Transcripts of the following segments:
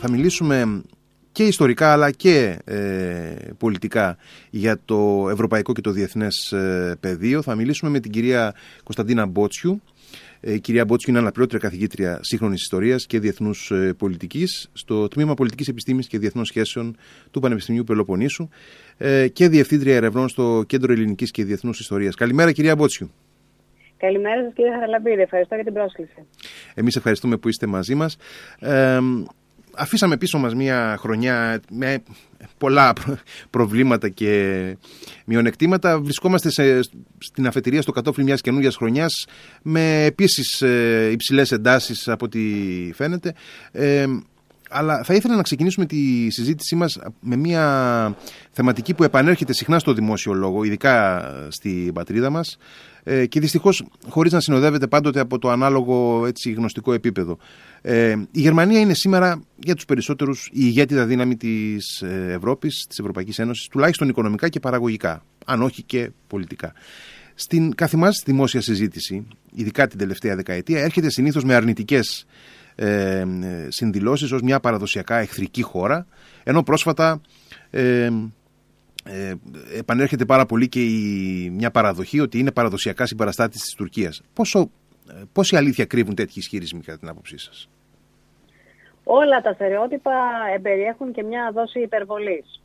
θα μιλήσουμε και ιστορικά αλλά και ε, πολιτικά για το ευρωπαϊκό και το διεθνές ε, πεδίο. Θα μιλήσουμε με την κυρία Κωνσταντίνα Μπότσιου. Ε, η κυρία Μπότσιου είναι αναπληρώτρια καθηγήτρια σύγχρονης ιστορίας και διεθνούς ε, πολιτικής στο Τμήμα Πολιτικής Επιστήμης και Διεθνών Σχέσεων του Πανεπιστημίου Πελοποννήσου ε, και διευθύντρια ερευνών στο Κέντρο Ελληνικής και Διεθνούς Ιστορίας. Καλημέρα, κυρία Μπότσιου. Καλημέρα σας, κύριε Χαραλαμπίδη. Ευχαριστώ για την πρόσκληση. Εμείς ευχαριστούμε που είστε μαζί μας. Ε, αφήσαμε πίσω μας μια χρονιά με πολλά προβλήματα και μειονεκτήματα. Βρισκόμαστε σε, στην αφετηρία στο κατόφλι μιας καινούργιας χρονιάς με επίσης ε, υψηλές εντάσεις από ό,τι φαίνεται. Ε, αλλά θα ήθελα να ξεκινήσουμε τη συζήτησή μας με μια θεματική που επανέρχεται συχνά στο δημόσιο λόγο, ειδικά στην πατρίδα μας ε, και δυστυχώς χωρίς να συνοδεύεται πάντοτε από το ανάλογο έτσι, γνωστικό επίπεδο. Ε, η Γερμανία είναι σήμερα για τους περισσότερους η ηγέτιδα δύναμη της ε, Ευρώπης, της Ευρωπαϊκής Ένωσης, τουλάχιστον οικονομικά και παραγωγικά, αν όχι και πολιτικά. Στην καθημάς δημόσια συζήτηση, ειδικά την τελευταία δεκαετία, έρχεται συνήθως με αρνητικές ε, συνδηλώσεις ως μια παραδοσιακά εχθρική χώρα, ενώ πρόσφατα ε, ε, επανέρχεται πάρα πολύ και η, μια παραδοχή ότι είναι παραδοσιακά συμπαραστάτης της Τουρκίας. Πόσο, ε, πόση αλήθεια κρύβουν τέτοιοι ισχυρισμοί κατά την άποψή σας; Όλα τα στερεότυπα εμπεριέχουν και μια δόση υπερβολής.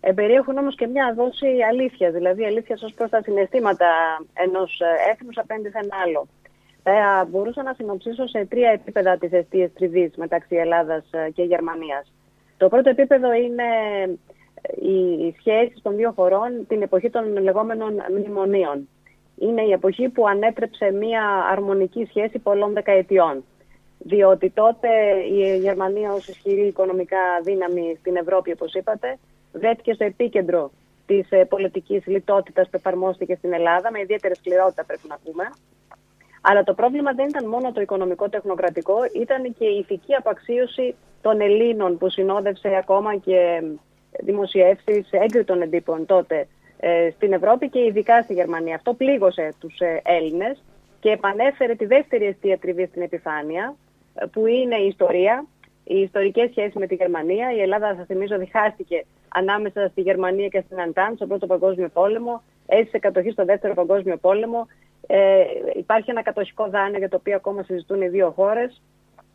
Εμπεριέχουν όμως και μια δόση αλήθειας, δηλαδή αλήθειας ως προς τα συναισθήματα ενός έθνους απέναντι σε ένα άλλο. Θα μπορούσα να συνοψίσω σε τρία επίπεδα τις αιστείες τριβής μεταξύ Ελλάδας και Γερμανίας. Το πρώτο επίπεδο είναι οι σχέσεις των δύο χωρών την εποχή των λεγόμενων μνημονίων. Είναι η εποχή που ανέτρεψε μια αρμονική σχέση πολλών δεκαετιών. Διότι τότε η Γερμανία ως ισχυρή οικονομικά δύναμη στην Ευρώπη, όπως είπατε, βρέθηκε στο επίκεντρο της ε, πολιτικής λιτότητας που εφαρμόστηκε στην Ελλάδα, με ιδιαίτερη σκληρότητα πρέπει να πούμε. Αλλά το πρόβλημα δεν ήταν μόνο το οικονομικό τεχνοκρατικό, ήταν και η ηθική απαξίωση των Ελλήνων που συνόδευσε ακόμα και δημοσιεύσεις έγκριτων εντύπων τότε ε, στην Ευρώπη και ειδικά στη Γερμανία. Αυτό πλήγωσε τους ε, Έλληνες και επανέφερε τη δεύτερη αιστεία τριβής στην επιφάνεια, ε, που είναι η ιστορία, οι ιστορικές σχέσεις με τη Γερμανία. Η Ελλάδα, σας θυμίζω, διχάστηκε ανάμεσα στη Γερμανία και στην Αντάν στον Πρώτο Παγκόσμιο Πόλεμο, έζησε κατοχή στο Δεύτερο Παγκόσμιο Πόλεμο. Ε, υπάρχει ένα κατοχικό δάνειο για το οποίο ακόμα συζητούν οι δύο χώρες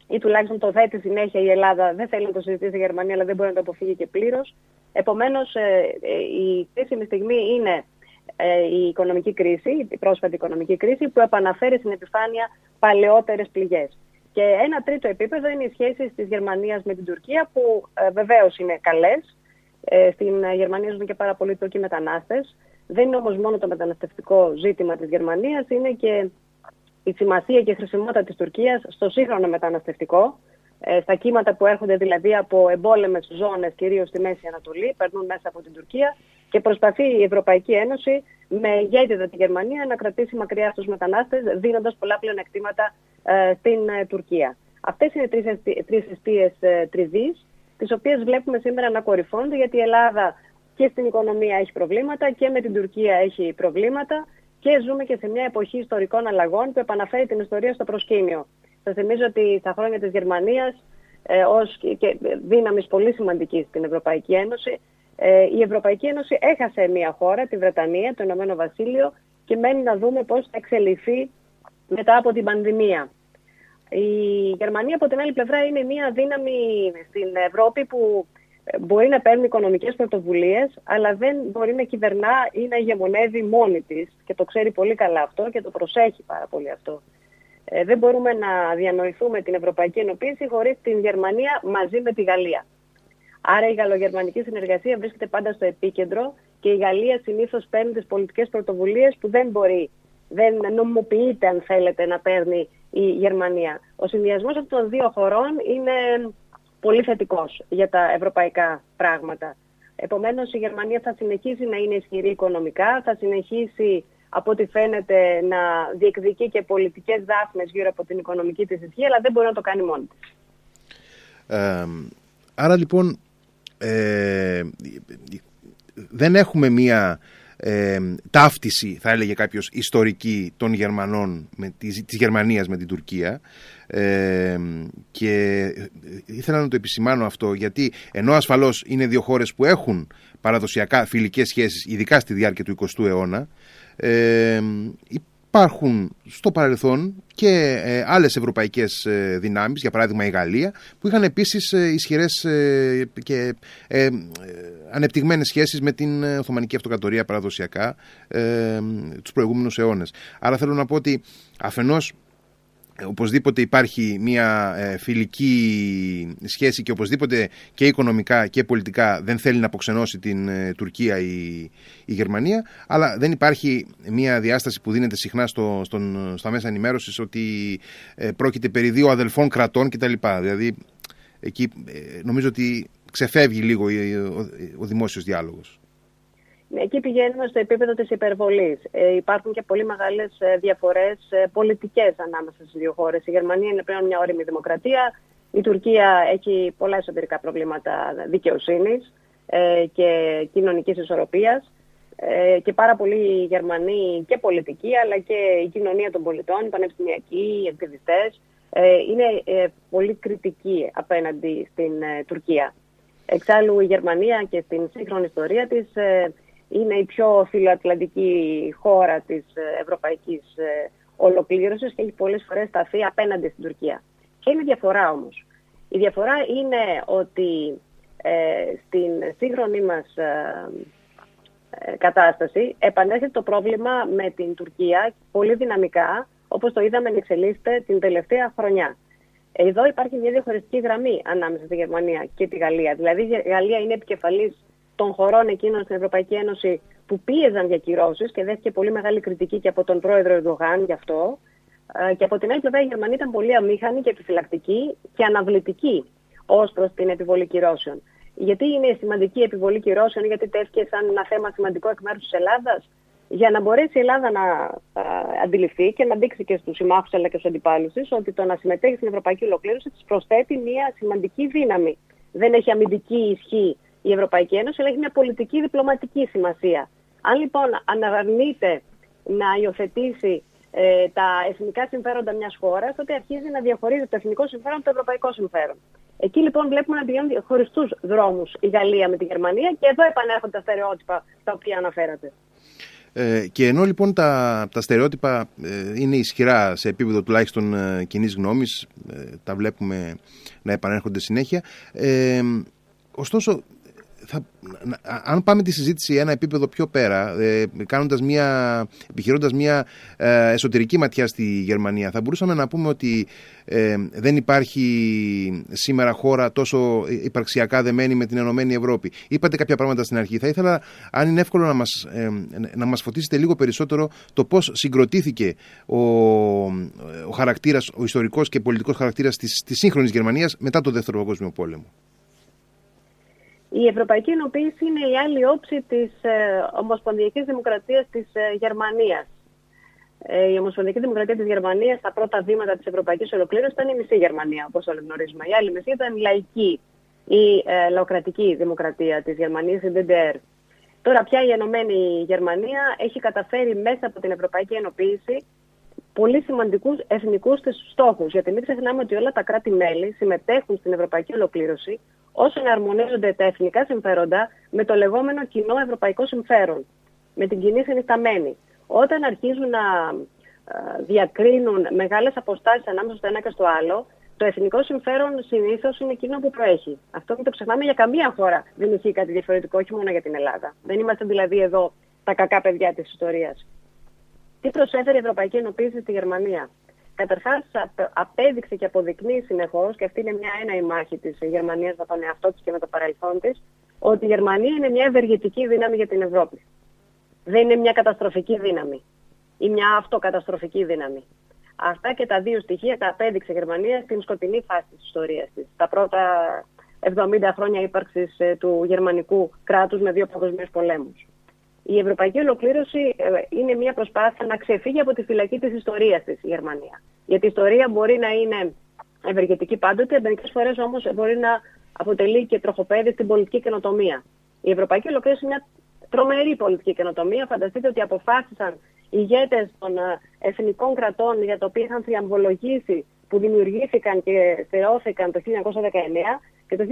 ή τουλάχιστον το θέτει συνέχεια η Ελλάδα. Δεν θέλει να το συζητήσει η Γερμανία, αλλά δεν μπορεί να το αποφύγει και πλήρως. Επομένως, ε, ε, η κρίσιμη στιγμή είναι ε, η οικονομική κρίση, η πρόσφατη οικονομική κρίση, που επαναφέρει στην επιφάνεια παλαιότερες πληγές. Και ένα τρίτο επίπεδο είναι οι σχέσεις της Γερμανίας με την Τουρκία, που βεβαίως είναι καλές. Στην Γερμανία ζουν και πάρα πολλοί Τούρκοι μετανάστες. Δεν είναι όμως μόνο το μεταναστευτικό ζήτημα της Γερμανίας, είναι και η σημασία και η χρησιμότητα της Τουρκίας στο σύγχρονο μεταναστευτικό, ε, στα κύματα που έρχονται δηλαδή από εμπόλεμες ζώνες, κυρίως στη Μέση Ανατολή, περνούν μέσα από την Τουρκία και προσπαθεί η Ευρωπαϊκή Ένωση με ηγέτητα τη Γερμανία να κρατήσει μακριά στους μετανάστες, δίνοντας πολλά πλεονεκτήματα ε, στην ε, Τουρκία. Αυτές είναι τρεις, τρεις αιστείες ε, τριβής, τις οποίες βλέπουμε σήμερα να κορυφώνται, γιατί η Ελλάδα και στην οικονομία έχει προβλήματα και με την Τουρκία έχει προβλήματα και ζούμε και σε μια εποχή ιστορικών αλλαγών που επαναφέρει την ιστορία στο προσκήνιο. Σα θυμίζω ότι στα χρόνια της Γερμανίας, ε, ως και δύναμης πολύ σημαντική στην Ευρωπαϊκή Ένωση, ε, η Ευρωπαϊκή Ένωση έχασε μια χώρα, τη Βρετανία, το Ηνωμένο Βασίλειο, και μένει να δούμε πώς θα εξελιχθεί μετά από την πανδημία. Η Γερμανία, από την άλλη πλευρά, είναι μια δύναμη στην Ευρώπη που μπορεί να παίρνει οικονομικές πρωτοβουλίες, αλλά δεν μπορεί να κυβερνά ή να ηγεμονεύει μόνη της. Και το ξέρει πολύ καλά αυτό και το προσέχει πάρα πολύ αυτό. Ε, δεν μπορούμε να διανοηθούμε την Ευρωπαϊκή Ενοποίηση χωρίς την Γερμανία μαζί με τη Γαλλία. Άρα η γαλλογερμανική συνεργασία βρίσκεται πάντα στο επίκεντρο και η Γαλλία συνήθως παίρνει τις πολιτικές πρωτοβουλίες που δεν μπορεί, δεν νομιμοποιείται, αν θέλετε, να παίρνει η Γερμανία. Ο συνδυασμός αυτών των δύο χωρών είναι πολύ θετικός για τα ευρωπαϊκά πράγματα. Επομένως η Γερμανία θα συνεχίσει να είναι ισχυρή οικονομικά, θα συνεχίσει από ό,τι φαίνεται να διεκδικεί και πολιτικές δάφνες γύρω από την οικονομική της ισχύ, αλλά δεν μπορεί να το κάνει μόνη της. άρα λοιπόν ε, δεν έχουμε μία ε, ταύτιση, θα έλεγε κάποιος, ιστορική των Γερμανών, με, της, της Γερμανίας με την Τουρκία. Ε, και ήθελα να το επισημάνω αυτό γιατί ενώ ασφαλώς είναι δύο χώρες που έχουν παραδοσιακά φιλικές σχέσεις ειδικά στη διάρκεια του 20ου αιώνα ε, υπάρχουν στο παρελθόν και ε, άλλες ευρωπαϊκές ε, δυνάμεις, για παράδειγμα η Γαλλία, που είχαν επίσης ε, ισχυρές ε, και ε, ανεπτυγμένες σχέσεις με την Οθωμανική Αυτοκρατορία παραδοσιακά ε, τους προηγούμενους αιώνες. Άρα θέλω να πω ότι αφενός οπωσδήποτε υπάρχει μια ε, φιλική σχέση και οπωσδήποτε και οικονομικά και πολιτικά δεν θέλει να αποξενώσει την ε, Τουρκία η, η Γερμανία αλλά δεν υπάρχει μια διάσταση που δίνεται συχνά στο, στον, στα μέσα ενημέρωσης ότι ε, πρόκειται περί δύο αδελφών κρατών κτλ. Δηλαδή εκεί νομίζω ότι ξεφεύγει λίγο ο, ο δημόσιος διάλογος. Εκεί πηγαίνουμε στο επίπεδο της υπερβολής. Ε, υπάρχουν και πολύ μεγάλες ε, διαφορές ε, πολιτικές ανάμεσα στις δύο χώρες. Η Γερμανία είναι πλέον μια όρημη δημοκρατία. Η Τουρκία έχει πολλά εσωτερικά προβλήματα δικαιοσύνης ε, και κοινωνικής ισορροπίας. Ε, και πάρα πολλοί Γερμανοί και πολιτικοί, αλλά και η κοινωνία των πολιτών, οι πανεπιστημιακοί, οι εκδηλητές, ε, είναι πολύ κριτικοί απέναντι στην Τουρκία. Εξάλλου η Γερμανία και στην σύγχρονη ιστορία της είναι η πιο φιλοατλαντική χώρα της ε, ευρωπαϊκής ε, ολοκλήρωσης και έχει πολλές φορές σταθεί απέναντι στην Τουρκία. Και είναι διαφορά όμως. Η διαφορά είναι ότι ε, στην σύγχρονη μας κατάσταση επανέρχεται το πρόβλημα με την Τουρκία πολύ δυναμικά, όπως το είδαμε να εξελίσσεται την τελευταία χρονιά. Εδώ υπάρχει μια διαχωριστική γραμμή ανάμεσα στη Γερμανία και τη Γαλλία. Δηλαδή η Γαλλία είναι επικεφαλής των χωρών εκείνων στην Ευρωπαϊκή Ένωση που πίεζαν για κυρώσεις και δέχτηκε πολύ μεγάλη κριτική και από τον πρόεδρο Ερντογάν γι' αυτό. Ε, και από την άλλη πλευρά η Γερμανία ήταν πολύ αμήχανη και επιφυλακτική και αναβλητική ως προς την επιβολή κυρώσεων. Γιατί είναι η σημαντική επιβολή κυρώσεων, γιατί τέθηκε σαν ένα θέμα σημαντικό εκ μέρους της Ελλάδας, για να μπορέσει η Ελλάδα να αντιληφθεί και να δείξει και στους συμμάχους αλλά και στους αντιπάλους τη ότι το να συμμετέχει στην ευρωπαϊκή ολοκλήρωση της προσθέτει μια σημαντική δύναμη. Δεν έχει αμυντική ισχύ η Ευρωπαϊκή Ένωση, αλλά έχει μια πολιτική διπλωματική σημασία. Αν λοιπόν αναρνείται να υιοθετήσει ε, τα εθνικά συμφέροντα μιας χώρας, τότε αρχίζει να διαχωρίζει το εθνικό συμφέρον από το ευρωπαϊκό συμφέρον. Εκεί λοιπόν βλέπουμε να πηγαίνουν χωριστούς δρόμους η Γαλλία με τη Γερμανία και εδώ επανέρχονται τα στερεότυπα τα οποία αναφέρατε. Ε, και ενώ λοιπόν τα, τα στερεότυπα ε, είναι ισχυρά σε επίπεδο τουλάχιστον ε, κοινής γνώμης, ε, τα βλέπουμε να επανέρχονται συνέχεια. Ε, ωστόσο, θα, αν πάμε τη συζήτηση ένα επίπεδο πιο πέρα, ε, κάνοντας μια, επιχειρώντας μια ε, εσωτερική ματιά στη Γερμανία, θα μπορούσαμε να πούμε ότι ε, δεν υπάρχει σήμερα χώρα τόσο υπαρξιακά δεμένη με την Ενωμένη Ευρώπη. Είπατε κάποια πράγματα στην αρχή. Θα ήθελα, αν είναι εύκολο, να μας, ε, να μας φωτίσετε λίγο περισσότερο το πώς συγκροτήθηκε ο, ο χαρακτήρας, ο ιστορικός και πολιτικός χαρακτήρας της, της σύγχρονης Γερμανίας μετά το Δεύτερο Παγκόσμιο Πόλεμο. Η Ευρωπαϊκή Ενοποίηση είναι η άλλη όψη της ε, Ομοσπονδιακής Δημοκρατίας της ε, Γερμανίας. Ε, η Ομοσπονδιακή Δημοκρατία της Γερμανίας στα πρώτα βήματα της Ευρωπαϊκής Ολοκλήρωσης ήταν η μισή Γερμανία, όπως όλοι γνωρίζουμε. Η άλλη μισή ήταν η λαϊκή ή ε, λαοκρατική δημοκρατία της Γερμανίας, η DDR. Τώρα πια η Ενωμένη Γερμανία έχει καταφέρει μέσα από την Ευρωπαϊκή Ενοποίηση πολύ σημαντικούς εθνικούς στόχους. Γιατί μην ξεχνάμε ότι όλα τα κράτη-μέλη συμμετέχουν στην Ευρωπαϊκή Ολοκλήρωση όσο αρμονίζονται τα εθνικά συμφέροντα με το λεγόμενο κοινό ευρωπαϊκό συμφέρον, με την κοινή συνισταμένη. Όταν αρχίζουν να ε, διακρίνουν μεγάλες αποστάσεις ανάμεσα στο ένα και στο άλλο, το εθνικό συμφέρον συνήθως είναι εκείνο που προέχει. Αυτό μην το ξεχνάμε για καμία χώρα δεν ισχύει κάτι διαφορετικό, όχι μόνο για την Ελλάδα. Δεν είμαστε δηλαδή εδώ τα κακά παιδιά της ιστορίας. Τι προσέφερε η Ευρωπαϊκή Ενωπήση στη Γερμανία; Καταρχάς, απέδειξε και αποδεικνύει συνεχώς, και αυτή είναι μια έναη μάχη της Γερμανίας με τον εαυτό της και με το παρελθόν της, ότι η Γερμανία είναι μια ευεργετική δύναμη για την Ευρώπη. Δεν είναι μια καταστροφική δύναμη ή μια αυτοκαταστροφική δύναμη. Αυτά και τα δύο στοιχεία τα απέδειξε η Γερμανία στην σκοτεινή φάση της ιστορίας της. Τα πρώτα 70 χρόνια ύπαρξης ε, του γερμανικού κράτους με δύο παγκοσμίους πολέμους. Η ευρωπαϊκή ολοκλήρωση ε, είναι μια προσπάθεια να ξεφύγει από τη φυλακή της ιστορίας της η Γερμανία. Γιατί η ιστορία μπορεί να είναι ευεργετική πάντοτε, μερικές φορές όμως μπορεί να αποτελεί και τροχοπέδι στην πολιτική καινοτομία. Η ευρωπαϊκή ολοκλήρωση είναι μια Τρομερή πολιτική καινοτομία. Φανταστείτε ότι αποφάσισαν οι ηγέτες των ε, εθνικών κρατών για το οποίο είχαν θριαμβολογήσει που δημιουργήθηκαν και θεώθηκαν το 1919 και το 1949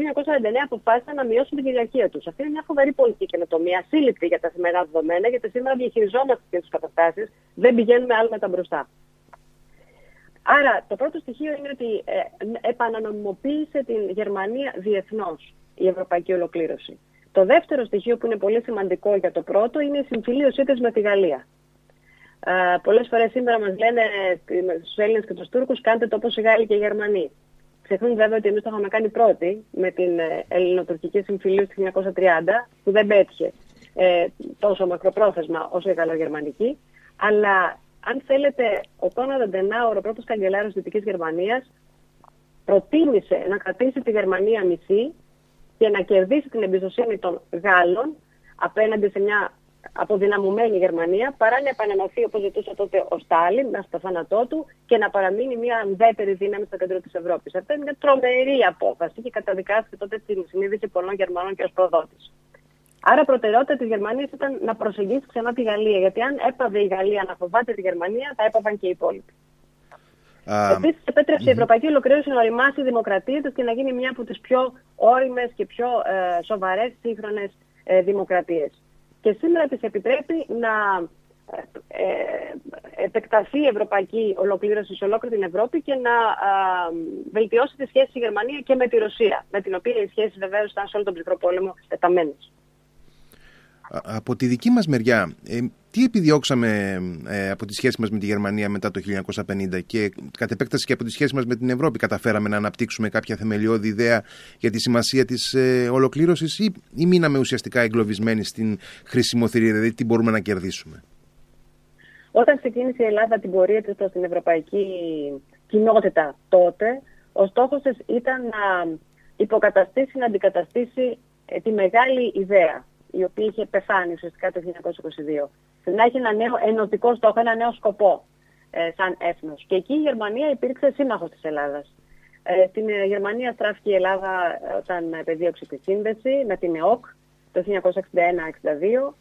αποφάσισαν να μειώσουν την κυριαρχία τους. Αυτή είναι μια φοβερή πολιτική καινοτομία, σύλληπτη για τα σημερινά δεδομένα, γιατί σήμερα διαχειριζόμαστε και τις καταστάσεις, δεν πηγαίνουμε άλλο τα μπροστά. Άρα, το πρώτο στοιχείο είναι ότι ε, επανανομιμοποίησε την Γερμανία διεθνώς η ευρωπαϊκή ολοκλήρωση. Το δεύτερο στοιχείο που είναι πολύ σημαντικό για το πρώτο είναι η συμφιλίωσή της με τη Γαλλία. Ε, πολλές φορές σήμερα μας λένε στους Έλληνες και τους Τούρκους κάντε το όπως οι Γάλλοι και οι Γερμανοί. Ξεχνούν βέβαια ότι εμείς το είχαμε κάνει πρώτοι με την ε, ελληνοτουρκική συμφιλίωση του 1930 που δεν πέτυχε ε, τόσο μακροπρόθεσμα όσο η γαλλογερμανική. Αλλά αν θέλετε, ο Τόνας Δεντενάουρο, ο πρώτος καγκελάριος της Δυτικής Γερμανίας, προτίμησε να κρατήσει τη Γερμανία μισή και να κερδίσει την εμπιστοσύνη των Γάλλων απέναντι σε μια αποδυναμωμένη Γερμανία παρά να επανενωθεί όπως ζητούσε τότε ο Στάλιν μέσα στο θάνατό του και να παραμείνει μια ουδέτερη δύναμη στο κέντρο της Ευρώπης. Αυτή είναι μια τρομερή απόφαση και καταδικάστηκε τότε την συνείδηση πολλών Γερμανών και ως προδότης. Άρα προτεραιότητα της Γερμανίας ήταν να προσεγγίσει ξανά τη Γαλλία, γιατί αν έπαβε η Γαλλία να φοβάται τη Γερμανία, θα έπαβαν και οι υπόλοιποι. Uh, Επίσης, επέτρεψε η Ευρωπαϊκή Ολοκλήρωση να οριμάσει η δημοκρατία της και να γίνει μια από τις πιο όριμες και πιο ε, σοβαρές σύγχρονες ε, δημοκρατίες και σήμερα της επιτρέπει να ε, ε, επεκταθεί η ευρωπαϊκή ολοκλήρωση σε ολόκληρη την Ευρώπη και να βελτιώσει τη σχέση η Γερμανία και με τη Ρωσία, με την οποία οι σχέσεις βεβαίως ήταν σε όλο τον ψυχρό πόλεμο τεταμένες. Από τη δική μας μεριά, ε, τι επιδιώξαμε ε, από τη σχέση μας με τη Γερμανία μετά το 1950 και κατ' επέκταση και από τη σχέση μας με την Ευρώπη καταφέραμε να αναπτύξουμε κάποια θεμελιώδη ιδέα για τη σημασία της ε, ολοκλήρωσης ή, ή μείναμε ουσιαστικά εγκλωβισμένοι στην χρησιμοθυρία, δηλαδή τι μπορούμε να κερδίσουμε; Όταν ξεκίνησε η Ελλάδα την πορεία της προς την ευρωπαϊκή κοινότητα τότε, ο στόχος της ήταν να υποκαταστήσει, να αντικαταστήσει ε, τη μεγάλη ιδέα η οποία είχε πεθάνει ουσιαστικά το 1922. Να έχει ένα νέο ενωτικό στόχο, ένα νέο σκοπό ε, σαν έθνος. Και εκεί η Γερμανία υπήρξε σύμμαχος της Ελλάδας. Ε, στην Γερμανία στράφηκε η Ελλάδα όταν επεδίωξε τη σύνδεση με την ΕΟΚ το 1961-62,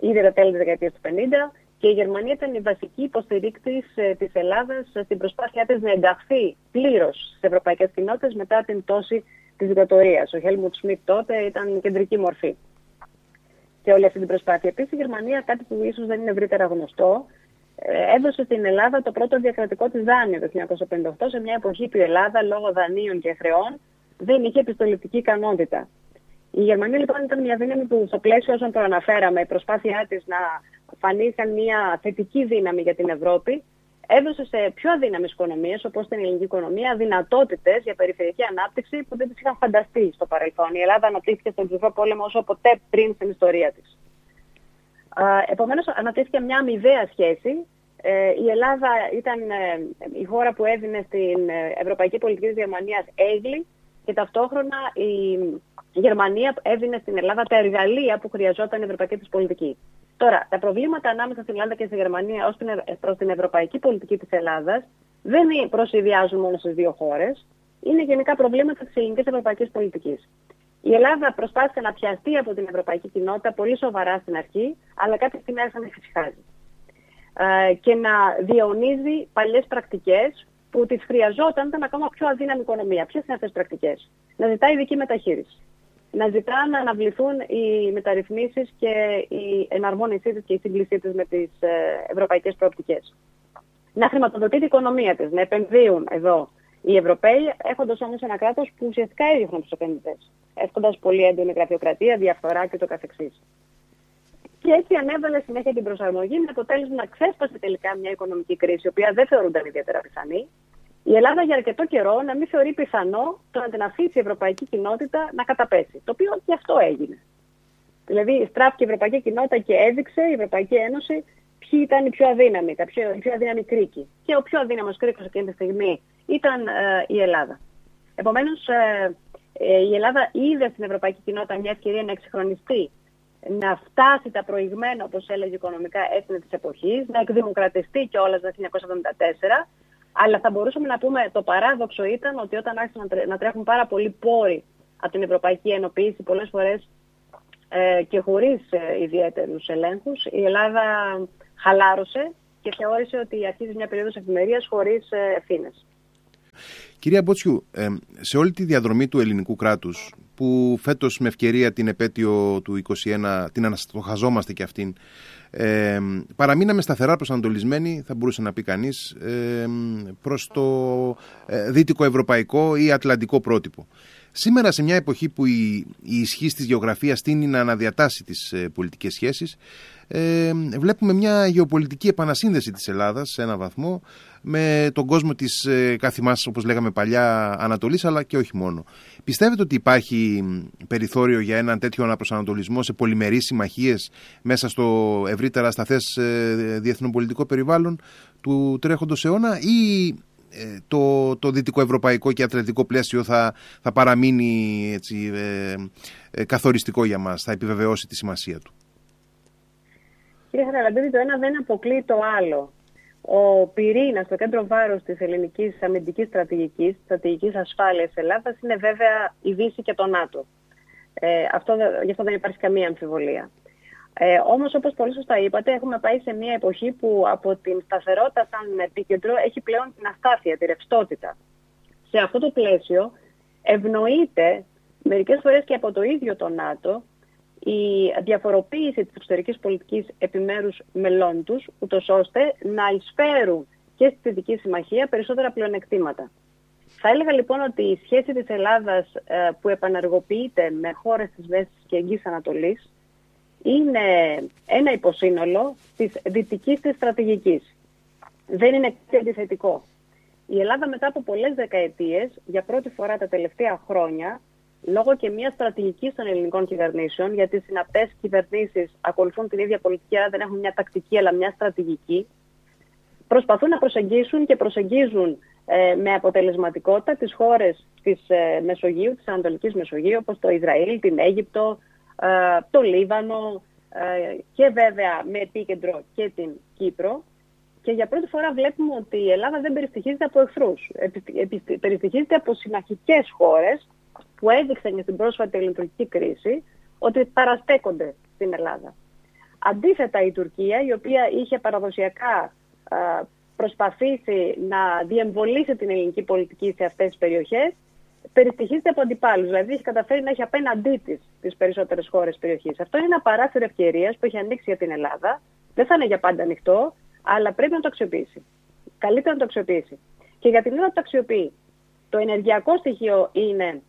ήδη τα τέλη της δεκαετίας του 50, και η Γερμανία ήταν η βασική υποστηρίκτης ε, της Ελλάδας στην προσπάθειά της να ενταχθεί πλήρως στις ευρωπαϊκές κοινότητες μετά την πτώση της δικτατορίας. Ο Χέλμουτ Σμιτ τότε ήταν κεντρική μορφή και όλη αυτή την προσπάθεια. Επίσης, η Γερμανία, κάτι που ίσως δεν είναι ευρύτερα γνωστό, ε, έδωσε στην Ελλάδα το πρώτο διακρατικό της δάνειο το 1958, σε μια εποχή που η Ελλάδα, λόγω δανείων και χρεών, δεν είχε επιστολητική ικανότητα. Η Γερμανία λοιπόν ήταν μια δύναμη που στο πλαίσιο όσων προαναφέραμε, η προσπάθειά της να φανεί σαν μια θετική δύναμη για την Ευρώπη, έδωσε σε πιο αδύναμες οικονομίες, όπως την ελληνική οικονομία, δυνατότητες για περιφερειακή ανάπτυξη που δεν τις είχαν φανταστεί στο παρελθόν. Η Ελλάδα αναπτύχθηκε στον ψυχρό πόλεμο όσο ποτέ πριν στην ιστορία της. Επομένως, αναπτύχθηκε μια αμοιβαία σχέση. Ε, η Ελλάδα ήταν ε, η χώρα που έδινε στην ε, ευρωπαϊκή πολιτική της Γερμανίας έγκλη και ταυτόχρονα η Γερμανία έδινε στην Ελλάδα τα εργαλεία που χρειαζόταν η ευρωπαϊκή της πολιτική. Τώρα, τα προβλήματα ανάμεσα στην Ελλάδα και στη Γερμανία ως προς την ευρωπαϊκή πολιτική της Ελλάδας δεν προσυδειάζουν μόνο στις δύο χώρες, είναι γενικά προβλήματα της ελληνικής ευρωπαϊκής πολιτικής. Η Ελλάδα προσπάθησε να πιαστεί από την ευρωπαϊκή κοινότητα πολύ σοβαρά στην αρχή, αλλά κάποια στιγμή άρχισε να εφησυχάζει. Ε, και να διαιωνίζει παλιές πρακτικές που τις χρειαζόταν, ήταν ακόμα πιο αδύναμη οικονομία. Ποιες είναι αυτές τις πρακτικές; Να ζητάει ειδική μεταχείριση να ζητά να αναβληθούν οι μεταρρυθμίσεις και η εναρμόνισή της και η σύγκλησή της με τις ε, ευρωπαϊκές προοπτικές. Να χρηματοδοτεί την οικονομία της, να επενδύουν εδώ οι Ευρωπαίοι, έχοντας όμως ένα κράτος που ουσιαστικά έδιωχναν τους επενδυτές, έχοντας πολύ έντονη γραφειοκρατία, διαφθορά και το καθεξής. Και έτσι ανέβαλε συνέχεια την προσαρμογή με αποτέλεσμα να ξέσπασε τελικά μια οικονομική κρίση, η οποία δεν θεωρούνταν ιδιαίτερα πιθανή, η Ελλάδα για αρκετό καιρό να μην θεωρεί πιθανό το να την αφήσει η ευρωπαϊκή κοινότητα να καταπέσει. Το οποίο και αυτό έγινε. Δηλαδή, στράφηκε η ευρωπαϊκή κοινότητα και έδειξε η Ευρωπαϊκή Ένωση ποιοι ήταν οι πιο αδύναμοι, τα πιο, οι πιο αδύναμοι κρίκοι. Και ο πιο αδύναμος κρίκος εκείνη τη στιγμή ήταν ε, η Ελλάδα. Επομένως, ε, ε, η Ελλάδα είδε στην ευρωπαϊκή κοινότητα μια ευκαιρία να εξυγχρονιστεί, να φτάσει τα προηγμένα, όπως έλεγε οικονομικά, έθνη της εποχής, να εκδημοκρατιστεί κιόλας το 1974 αλλά θα μπορούσαμε να πούμε το παράδοξο ήταν ότι όταν άρχισαν να τρέχουν πάρα πολλοί πόροι από την Ευρωπαϊκή Ενοποίηση, πολλές φορές ε, και χωρίς ε, ιδιαίτερους ελέγχους η Ελλάδα χαλάρωσε και θεώρησε ότι αρχίζει μια περίοδος εφημερίας χωρίς ε, ευθύνες. Κυρία Μπότσιου, ε, σε όλη τη διαδρομή του ελληνικού κράτους, που φέτος με ευκαιρία την επέτειο του 21, την αναστοχαζόμαστε και αυτήν, ε, παραμείναμε σταθερά προσανατολισμένοι, θα μπορούσε να πει κανείς, ε, προς το ε, δυτικό ευρωπαϊκό ή ατλαντικό πρότυπο. Σήμερα σε μια εποχή που η, η ισχύ της γεωγραφίας τίνει να αναδιατάσει τις ε, πολιτικές σχέσεις, ε, βλέπουμε μια γεωπολιτική επανασύνδεση της Ελλάδας σε έναν βαθμό με τον κόσμο της ε, καθημάς, όπως λέγαμε παλιά, Ανατολής, αλλά και όχι μόνο. Πιστεύετε ότι υπάρχει περιθώριο για έναν τέτοιο αναπροσανατολισμό σε πολυμερείς συμμαχίες μέσα στο ευρύτερα σταθές ε, διεθνοπολιτικό περιβάλλον του τρέχοντος αιώνα ή ε, το, το δυτικοευρωπαϊκό και ατλαντικό πλαίσιο θα, θα παραμείνει έτσι, ε, ε, καθοριστικό για μας, θα επιβεβαιώσει τη σημασία του; Κύριε Χαραλαμπίδη, το ένα δεν αποκλείει το άλλο. Ο πυρήνας, το κέντρο βάρο της ελληνικής αμυντικής στρατηγικής, στρατηγικής ασφάλειας Ελλάδας, είναι βέβαια η Δύση και το ΝΑΤΟ. Ε, αυτό, γι' αυτό δεν υπάρχει καμία αμφιβολία. Ε, Όμως, όπως πολύ σωστά είπατε, έχουμε πάει σε μια εποχή που από την σταθερότητα σαν επίκεντρο έχει πλέον την αστάθεια, τη ρευστότητα. Σε αυτό το πλαίσιο ευνοείται μερικές φορές και από το ίδιο το ΝΑΤΟ η διαφοροποίηση της εξωτερικής πολιτικής επιμέρους μελών τους, ούτως ώστε να εισφέρουν και στη Δυτική Συμμαχία περισσότερα πλεονεκτήματα. Θα έλεγα λοιπόν ότι η σχέση της Ελλάδας ε, που επαναργοποιείται με χώρες της Βέσης και Εγγύης Ανατολής είναι ένα υποσύνολο της δυτικής της στρατηγικής. Δεν είναι κάτι αντιθετικό. Η Ελλάδα μετά από πολλές δεκαετίες, για πρώτη φορά τα τελευταία χρόνια, λόγω και μιας στρατηγικής των ελληνικών κυβερνήσεων, γιατί οι συναπτές κυβερνήσεις ακολουθούν την ίδια πολιτική, άρα δεν έχουν μια τακτική αλλά μια στρατηγική, προσπαθούν να προσεγγίσουν και προσεγγίζουν ε, με αποτελεσματικότητα τις χώρες της ε, Μεσογείου, της Ανατολικής Μεσογείου, όπως το Ισραήλ, την Αίγυπτο, ε, το Λίβανο ε, και βέβαια με επίκεντρο και την Κύπρο. Και για πρώτη φορά βλέπουμε ότι η Ελλάδα δεν περιστοιχίζεται από εχθρούς. Περιστοιχίζεται από συμμαχικές χώρες που έδειξαν για την πρόσφατη ελληνική κρίση ότι παραστέκονται στην Ελλάδα. Αντίθετα η Τουρκία, η οποία είχε παραδοσιακά προσπαθήσει να διεμβολήσει την ελληνική πολιτική σε αυτές τις περιοχές, περιστοιχίζεται από αντιπάλους. Δηλαδή έχει καταφέρει να έχει απέναντί της τις περισσότερες χώρες περιοχής. Αυτό είναι ένα παράθυρο ευκαιρίας που έχει ανοίξει για την Ελλάδα. Δεν θα είναι για πάντα ανοιχτό, αλλά πρέπει να το αξιοποιήσει. Καλύτερα να το αξιοποιήσει. Και για την Ελλάδα το αξιοποιεί. Το ενεργειακό στοιχείο είναι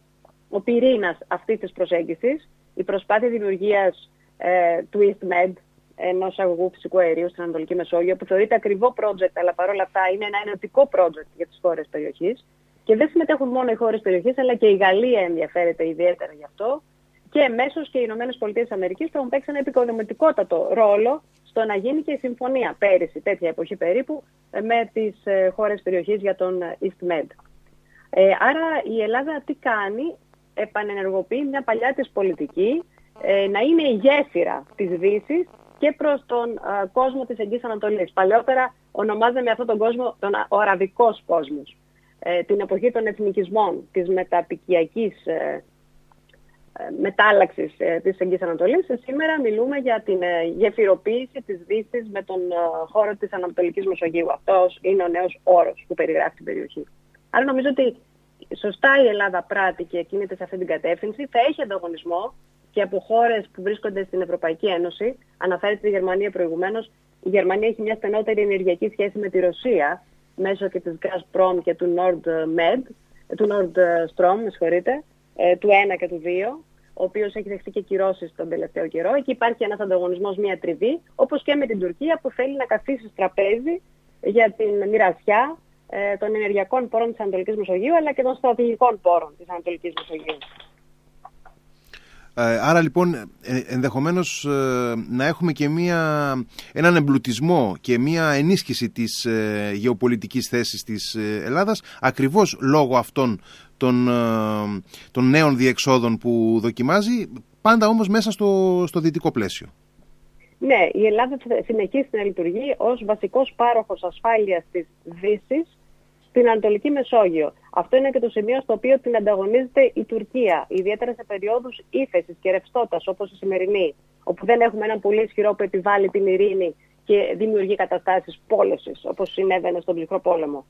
ο πυρήνας αυτής της προσέγγισης, η προσπάθεια δημιουργίας ε, του EastMed, ενός αγωγού φυσικού αερίου στην Ανατολική Μεσόγειο, που θεωρείται ακριβό project, αλλά παρόλα αυτά είναι ένα ενωτικό project για τις χώρες περιοχής. Και δεν συμμετέχουν μόνο οι χώρες περιοχής, αλλά και η Γαλλία ενδιαφέρεται ιδιαίτερα γι' αυτό. Και εμέσω και οι Ηνωμένες Πολιτείες Αμερικής που έχουν παίξει ένα επικοδομητικότατο ρόλο στο να γίνει και η συμφωνία πέρυσι, τέτοια εποχή περίπου, με τις ε, χώρες περιοχής για τον EastMed. Ε, άρα η Ελλάδα τι κάνει, επανενεργοποιεί μια παλιά της πολιτική ε, να είναι η γέφυρα της δύσης και προς τον ε, κόσμο της Εγγύης Ανατολής. Παλαιότερα ονομάζαμε αυτόν τον κόσμο τον ο αραβικός κόσμος. Ε, την εποχή των εθνικισμών, της μεταπικιακής ε, μετάλλαξης της Εγγύης Ανατολής. Σήμερα μιλούμε για την γεφυροποίηση της Δύσης με τον χώρο της Ανατολικής Μεσογείου. Αυτός είναι ο νέος όρος που περιγράφει την περιοχή. Άρα νομίζω ότι σωστά η Ελλάδα πράττει και κινείται σε αυτή την κατεύθυνση, θα έχει ανταγωνισμό και από χώρες που βρίσκονται στην Ευρωπαϊκή Ένωση. Αναφέρεται η Γερμανία προηγουμένως. Η Γερμανία έχει μια στενότερη ενεργειακή σχέση με τη Ρωσία μέσω και της Gazprom και του NordMed, του Nordstrom, με συγχωρείτε, ε, του 1 και του 2, ο οποίος έχει δεχτεί και κυρώσεις τον τελευταίο καιρό. Εκεί υπάρχει ένας ανταγωνισμός, μια τριβή, όπως και με την Τουρκία που θέλει να καθίσει στο τραπέζι για την μοιρασιά ε, των ενεργειακών πόρων της Ανατολικής Μεσογείου αλλά και των στρατηγικών πόρων της Ανατολικής Μεσογείου. Ε, άρα λοιπόν ε, ενδεχομένως να έχουμε και μια, έναν εμπλουτισμό και μια ενίσχυση της γεωπολιτικής θέσης της Ελλάδας ακριβώς λόγω αυτών των, των νέων διεξόδων που δοκιμάζει πάντα όμως μέσα στο, στο δυτικό πλαίσιο. Ναι, η Ελλάδα συνεχίζει να λειτουργεί ως βασικός πάροχος ασφάλειας της Δύσης στην Ανατολική Μεσόγειο. Αυτό είναι και το σημείο στο οποίο την ανταγωνίζεται η Τουρκία, ιδιαίτερα σε περιόδους ύφεσης και ρευστότητας όπως η σημερινή, όπου δεν έχουμε έναν πολύ ισχυρό που επιβάλλει την ειρήνη και δημιουργεί καταστάσεις πόλωση, όπως συνέβαινε στον ψυχρό πόλεμο.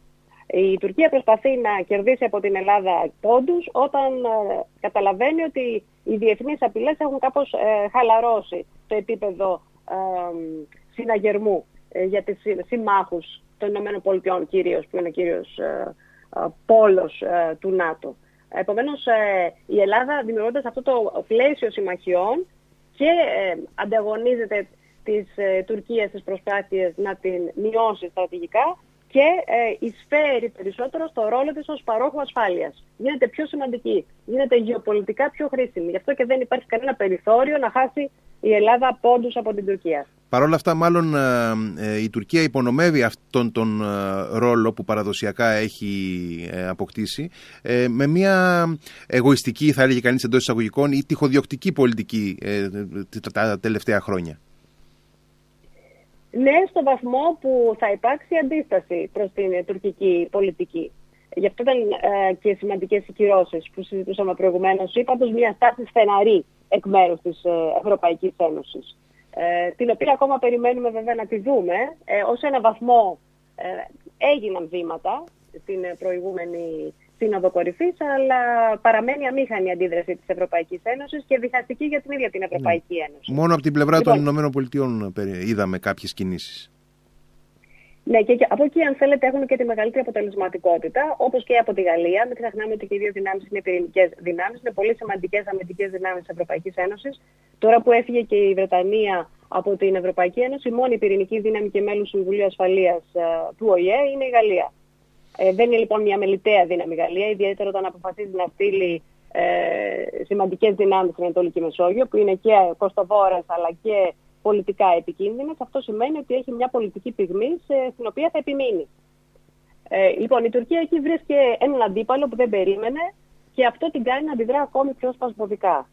Η Τουρκία προσπαθεί να κερδίσει από την Ελλάδα πόντους όταν ε, καταλαβαίνει ότι οι διεθνείς απειλές έχουν κάπως ε, χαλαρώσει το επίπεδο ε, συναγερμού για τις συμμάχους των ΗΠΑ κυρίως, που είναι κύριος πόλος του ΝΑΤΟ. Επομένως, η Ελλάδα δημιουργώντας αυτό το πλαίσιο συμμαχιών και ανταγωνίζεται της Τουρκίας στις προσπάθειες να την μειώσει στρατηγικά, και ε, εισφέρει περισσότερο στο ρόλο της ως παρόχου ασφάλειας. Γίνεται πιο σημαντική, γίνεται γεωπολιτικά πιο χρήσιμη. Γι' αυτό και δεν υπάρχει κανένα περιθώριο να χάσει η Ελλάδα πόντους από την Τουρκία. Παρ' όλα αυτά, μάλλον ε, ε, η Τουρκία υπονομεύει αυτόν τον ε, ρόλο που παραδοσιακά έχει αποκτήσει με μια εγωιστική, θα έλεγε κανείς εντός εισαγωγικών, ή τυχοδιοκτική πολιτική τα τελευταία χρόνια. Ναι, στο βαθμό που θα υπάρξει αντίσταση προς την τουρκική πολιτική. Γι' αυτό ήταν ε, και σημαντικές οι κυρώσεις που συζητούσαμε προηγουμένως. Είπα πως μια στάση στεναρή εκ μέρους της ε, Ευρωπαϊκής Ένωσης. Ε, την οποία ακόμα περιμένουμε βέβαια να τη δούμε. Ε, Ω ένα βαθμό ε, έγιναν βήματα στην προηγούμενη Σύνοδο Κορυφής, αλλά παραμένει αμήχανη η αντίδραση της Ευρωπαϊκής Ένωσης και διχαστική για την ίδια την Ευρωπαϊκή ναι. Ένωση. Μόνο από την πλευρά λοιπόν, των Ηνωμένων Πολιτειών είδαμε κάποιες κινήσεις. Ναι, και από εκεί, αν θέλετε, έχουν και τη μεγαλύτερη αποτελεσματικότητα, όπως και από τη Γαλλία. Μην ξεχνάμε ότι και οι δύο δυνάμεις είναι πυρηνικές δυνάμεις, είναι πολύ σημαντικές αμυντικές δυνάμεις της Ευρωπαϊκής Ένωσης. Τώρα που έφυγε και η Βρετανία από την Ευρωπαϊκή Ένωση, η μόνη πυρηνική δύναμη και μέλου Συμβουλίου Ασφαλείας ε, του ΟΗΕ είναι η Γαλλία. Ε, δεν είναι λοιπόν μια μελιτέα δύναμη Γαλλία, ιδιαίτερα όταν αποφασίζει να στείλει ε, σημαντικές δυνάμεις στην Ανατολική Μεσόγειο, που είναι και κοστοβόρες αλλά και πολιτικά επικίνδυνες. Αυτό σημαίνει ότι έχει μια πολιτική πυγμή στην οποία θα επιμείνει. Ε, λοιπόν, η Τουρκία εκεί βρίσκει έναν αντίπαλο που δεν περίμενε και αυτό την κάνει να αντιδρά ακόμη πιο σπασμωδικά.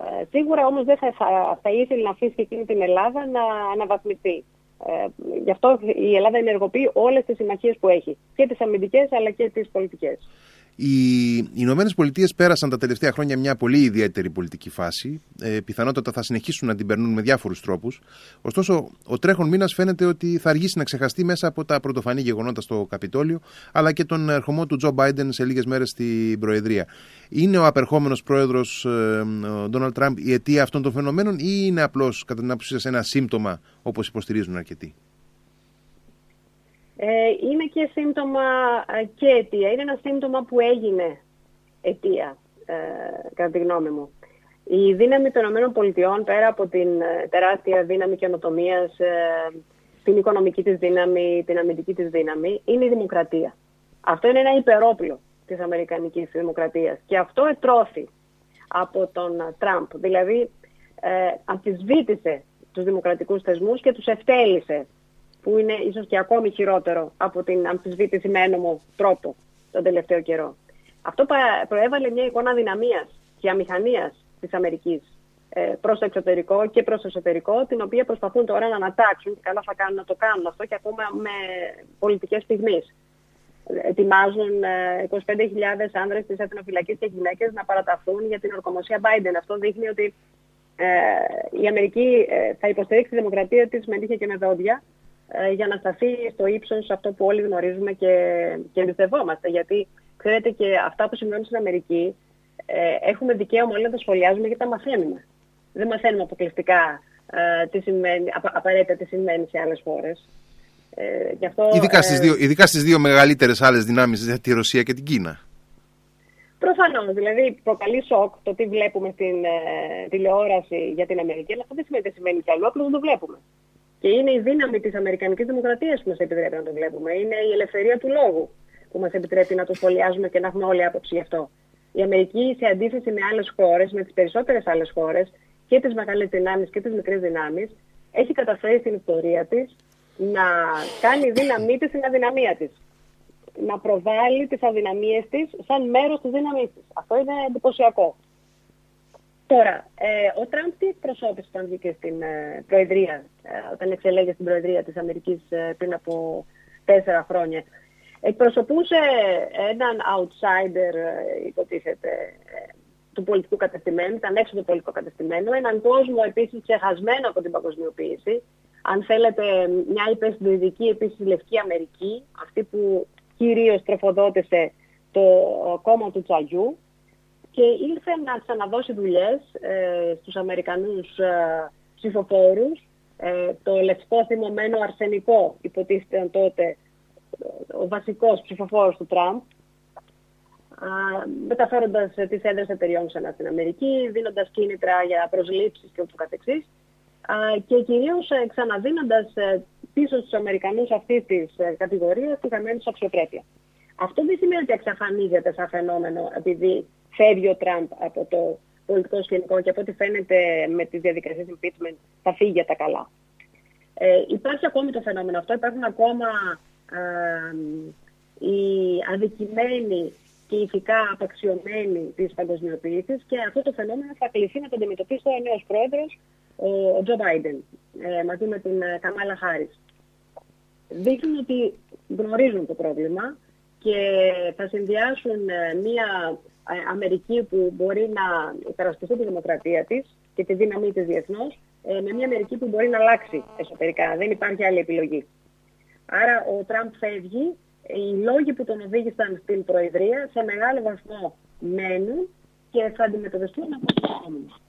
Ε, σίγουρα όμως δεν θα, θα, θα ήθελε να αφήσει εκείνη την Ελλάδα να αναβαθμιστεί. Ε, γι' αυτό η Ελλάδα ενεργοποιεί όλες τις συμμαχίες που έχει. Και τις αμυντικές αλλά και τις πολιτικές. Οι Ηνωμένες Πολιτείες πέρασαν τα τελευταία χρόνια μια πολύ ιδιαίτερη πολιτική φάση. Ε, πιθανότατα θα συνεχίσουν να την περνούν με διάφορους τρόπους. Ωστόσο, ο τρέχον μήνας φαίνεται ότι θα αργήσει να ξεχαστεί μέσα από τα πρωτοφανή γεγονότα στο Καπιτόλιο, αλλά και τον ερχομό του Τζο Μπάιντεν σε λίγες μέρες στην Προεδρία. Είναι ο απερχόμενος πρόεδρος ε, Ντόναλτ Τραμπ η αιτία αυτών των φαινομένων, ή είναι απλώς, κατά την άποψή σας, ένα σύμπτωμα όπως υποστηρίζουν αρκετοί; Ε, είναι και σύμπτωμα ε, και αιτία. Είναι ένα σύμπτωμα που έγινε αιτία, ε, κατά τη γνώμη μου. Η δύναμη των ΗΠΑ, πέρα από την ε, τεράστια δύναμη καινοτομίας, ε, την οικονομική της δύναμη, την αμυντική της δύναμη, είναι η δημοκρατία. Αυτό είναι ένα υπερόπλο της Αμερικανικής δημοκρατίας. Και αυτό ετρώθη από τον Τραμπ. Δηλαδή, ε, αμφισβήτησε τους δημοκρατικούς θεσμούς και τους ευτέλησε που είναι ίσως και ακόμη χειρότερο από την αμφισβήτηση με ένομο τρόπο τον τελευταίο καιρό. Αυτό προέβαλε μια εικόνα δυναμίας και αμηχανίας της Αμερικής ε, προς το εξωτερικό και προς το εσωτερικό, την οποία προσπαθούν τώρα να ανατάξουν και καλά θα κάνουν να το κάνουν αυτό και ακόμα με πολιτικές στιγμές. Ετοιμάζουν 25.000 ε, άνδρες της εθνοφυλακής και γυναίκες να παραταθούν για την ορκομοσία Biden. Αυτό δείχνει ότι ε, η Αμερική ε, θα υποστηρίξει τη δημοκρατία της με νύχια και με δόντια ε, για να σταθεί στο ύψος αυτό που όλοι γνωρίζουμε και, και εμπιστευόμαστε. Γιατί ξέρετε και αυτά που συμβαίνουν στην Αμερική ε, έχουμε δικαίωμα όλοι να τα σχολιάζουμε γιατί τα μαθαίνουμε. Δεν μαθαίνουμε αποκλειστικά ε, τι σημαίνει, απαραίτητα τι σημαίνει σε άλλες χώρες. Ε, αυτό, ειδικά, στις δύο, ειδικά στις δύο μεγαλύτερες άλλες δυνάμεις, τη Ρωσία και την Κίνα. Προφανώς. Δηλαδή, προκαλεί σοκ το τι βλέπουμε στην ε, τηλεόραση για την Αμερική, αλλά αυτό δεν σημαίνει ότι σημαίνει κι αλλού, απλώς δεν το βλέπουμε. Και είναι η δύναμη της Αμερικανικής Δημοκρατίας που μας επιτρέπει να το βλέπουμε. Είναι η ελευθερία του λόγου που μας επιτρέπει να το σχολιάζουμε και να έχουμε όλη άποψη γι' αυτό. Η Αμερική, σε αντίθεση με άλλες χώρες, με τις περισσότερες άλλες χώρες, και τις μεγάλες δυνάμεις και τις μικρές δυνάμεις, έχει καταφέρει στην ιστορία της να κάνει δύναμή της στην αδυναμία της. Να προβάλλει τις αδυναμίες της σαν μέρος της δύναμής της. Αυτό είναι εντυπωσιακό. Τώρα, ε, ο Τραμπ τι εκπροσώπησε όταν βγήκε στην ε, Προεδρία, ε, όταν εξελέγει στην Προεδρία της Αμερικής ε, πριν από τέσσερα χρόνια. εκπροσωπούσε έναν outsider, υποτίθεται, του πολιτικού κατεστημένου, ήταν έξω του πολιτικού κατεστημένου, έναν κόσμο επίσης ξεχασμένο από την παγκοσμιοποίηση, αν θέλετε μια υπεσδοειδική επίσης Λευκή Αμερική, αυτή που κυρίως τροφοδότησε το κόμμα του Τσαγιού και ήρθε να ξαναδώσει δουλειές ε, στους Αμερικανούς ε, ψηφοφόρους. Ε, το λευκό θυμωμένο αρσενικό υποτίθεται τότε ο βασικός ψηφοφόρος του Τραμπ, μεταφέροντας τις έδρες εταιριών ξανά στην Αμερική, δίνοντας κίνητρα για προσλήψεις και ούτω καθεξής και κυρίως ξαναδίνοντας πίσω στους Αμερικανούς αυτής της κατηγορίας τη χαμένη αξιοπρέπεια. Αυτό δεν σημαίνει ότι εξαφανίζεται σαν φαινόμενο επειδή φεύγει ο Τραμπ από το πολιτικό σκηνικό και από ό,τι φαίνεται με τις διαδικασίες impeachment θα φύγει για τα καλά. Ε, υπάρχει ακόμη το φαινόμενο αυτό, υπάρχουν ακόμα ε, οι αδικημένοι και ηθικά απαξιωμένοι της παγκοσμιοποίησης και αυτό το φαινόμενο θα κληθεί να το αντιμετωπίσει ο νέος πρόεδρος, ο Τζο Μπάιντεν, ε, μαζί με την ε, Καμάλα Χάρης. Δείχνουν ότι γνωρίζουν το πρόβλημα και θα συνδυάσουν ε, μια ε, Αμερική που μπορεί να υπερασπιστεί τη δημοκρατία της και τη δύναμή της διεθνώς ε, με μια Αμερική που μπορεί να αλλάξει εσωτερικά. Δεν υπάρχει άλλη επιλογή. Άρα ο Τραμπ φεύγει. Οι λόγοι που τον οδήγησαν στην Προεδρία σε μεγάλο βαθμό μένουν και θα αντιμετωπιστούν από τους επόμενους.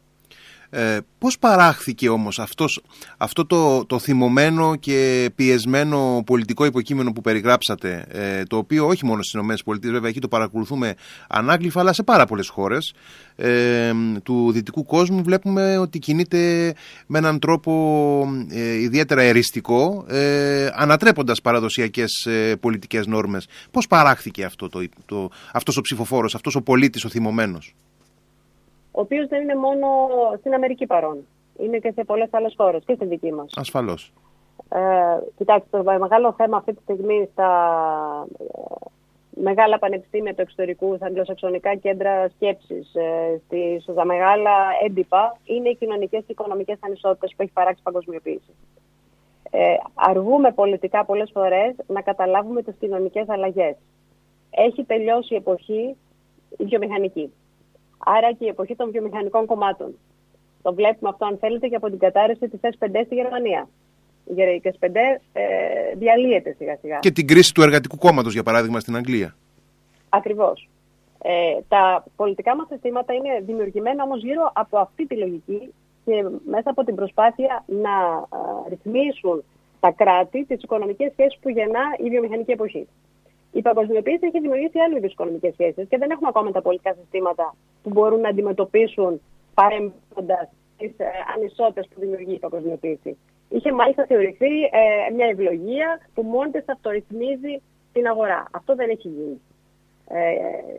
Ε, πώς παράχθηκε όμως αυτός, αυτό το, το θυμωμένο και πιεσμένο πολιτικό υποκείμενο που περιγράψατε, ε, το οποίο όχι μόνο στις ΗΠΑ, βέβαια εκεί το παρακολουθούμε ανάγλυφα, αλλά σε πάρα πολλές χώρες ε, του δυτικού κόσμου βλέπουμε ότι κινείται με έναν τρόπο ε, ιδιαίτερα εριστικό, ε, ανατρέποντας παραδοσιακές ε, πολιτικές νόρμες. Πώς παράχθηκε αυτό το, το, αυτός ο ψηφοφόρος, αυτός ο πολίτης, ο θυμωμένος; Ο οποίος δεν είναι μόνο στην Αμερική παρόν. Είναι και σε πολλές άλλες χώρες και στη δική μας. Ασφαλώς. Ε, κοιτάξτε, το μεγάλο θέμα αυτή τη στιγμή στα ε, μεγάλα πανεπιστήμια του εξωτερικού, στα αγγλοσαξονικά κέντρα σκέψης, ε, στα μεγάλα έντυπα, είναι οι κοινωνικές και οικονομικές ανισότητες που έχει παράξει η παγκοσμιοποίηση. Ε, αργούμε πολιτικά πολλές φορές να καταλάβουμε τις κοινωνικές αλλαγές. Έχει τελειώσει η εποχή η βιομηχανική. Άρα και η εποχή των βιομηχανικών κομμάτων. Το βλέπουμε αυτό, αν θέλετε, και από την κατάρρευση της S5 στη Γερμανία. Η S5 ε, διαλύεται σιγά-σιγά. Και την κρίση του εργατικού κόμματος, για παράδειγμα, στην Αγγλία. Ακριβώς. Ε, τα πολιτικά μας συστήματα είναι δημιουργημένα όμως γύρω από αυτή τη λογική και μέσα από την προσπάθεια να ε, ρυθμίσουν τα κράτη τις οικονομικές σχέσεις που γεννά η βιομηχανική εποχή. Η παγκοσμιοποίηση έχει δημιουργήσει άλλου είδου οικονομικέ σχέσεις και δεν έχουμε ακόμα τα πολιτικά συστήματα που μπορούν να αντιμετωπίσουν παρέμβοντα τις ε, ανισότητες που δημιουργεί η παγκοσμιοποίηση. Είχε μάλιστα θεωρηθεί ε, μια ευλογία που μόνη της αυτορυθμίζει την αγορά. Αυτό δεν έχει γίνει. Ε,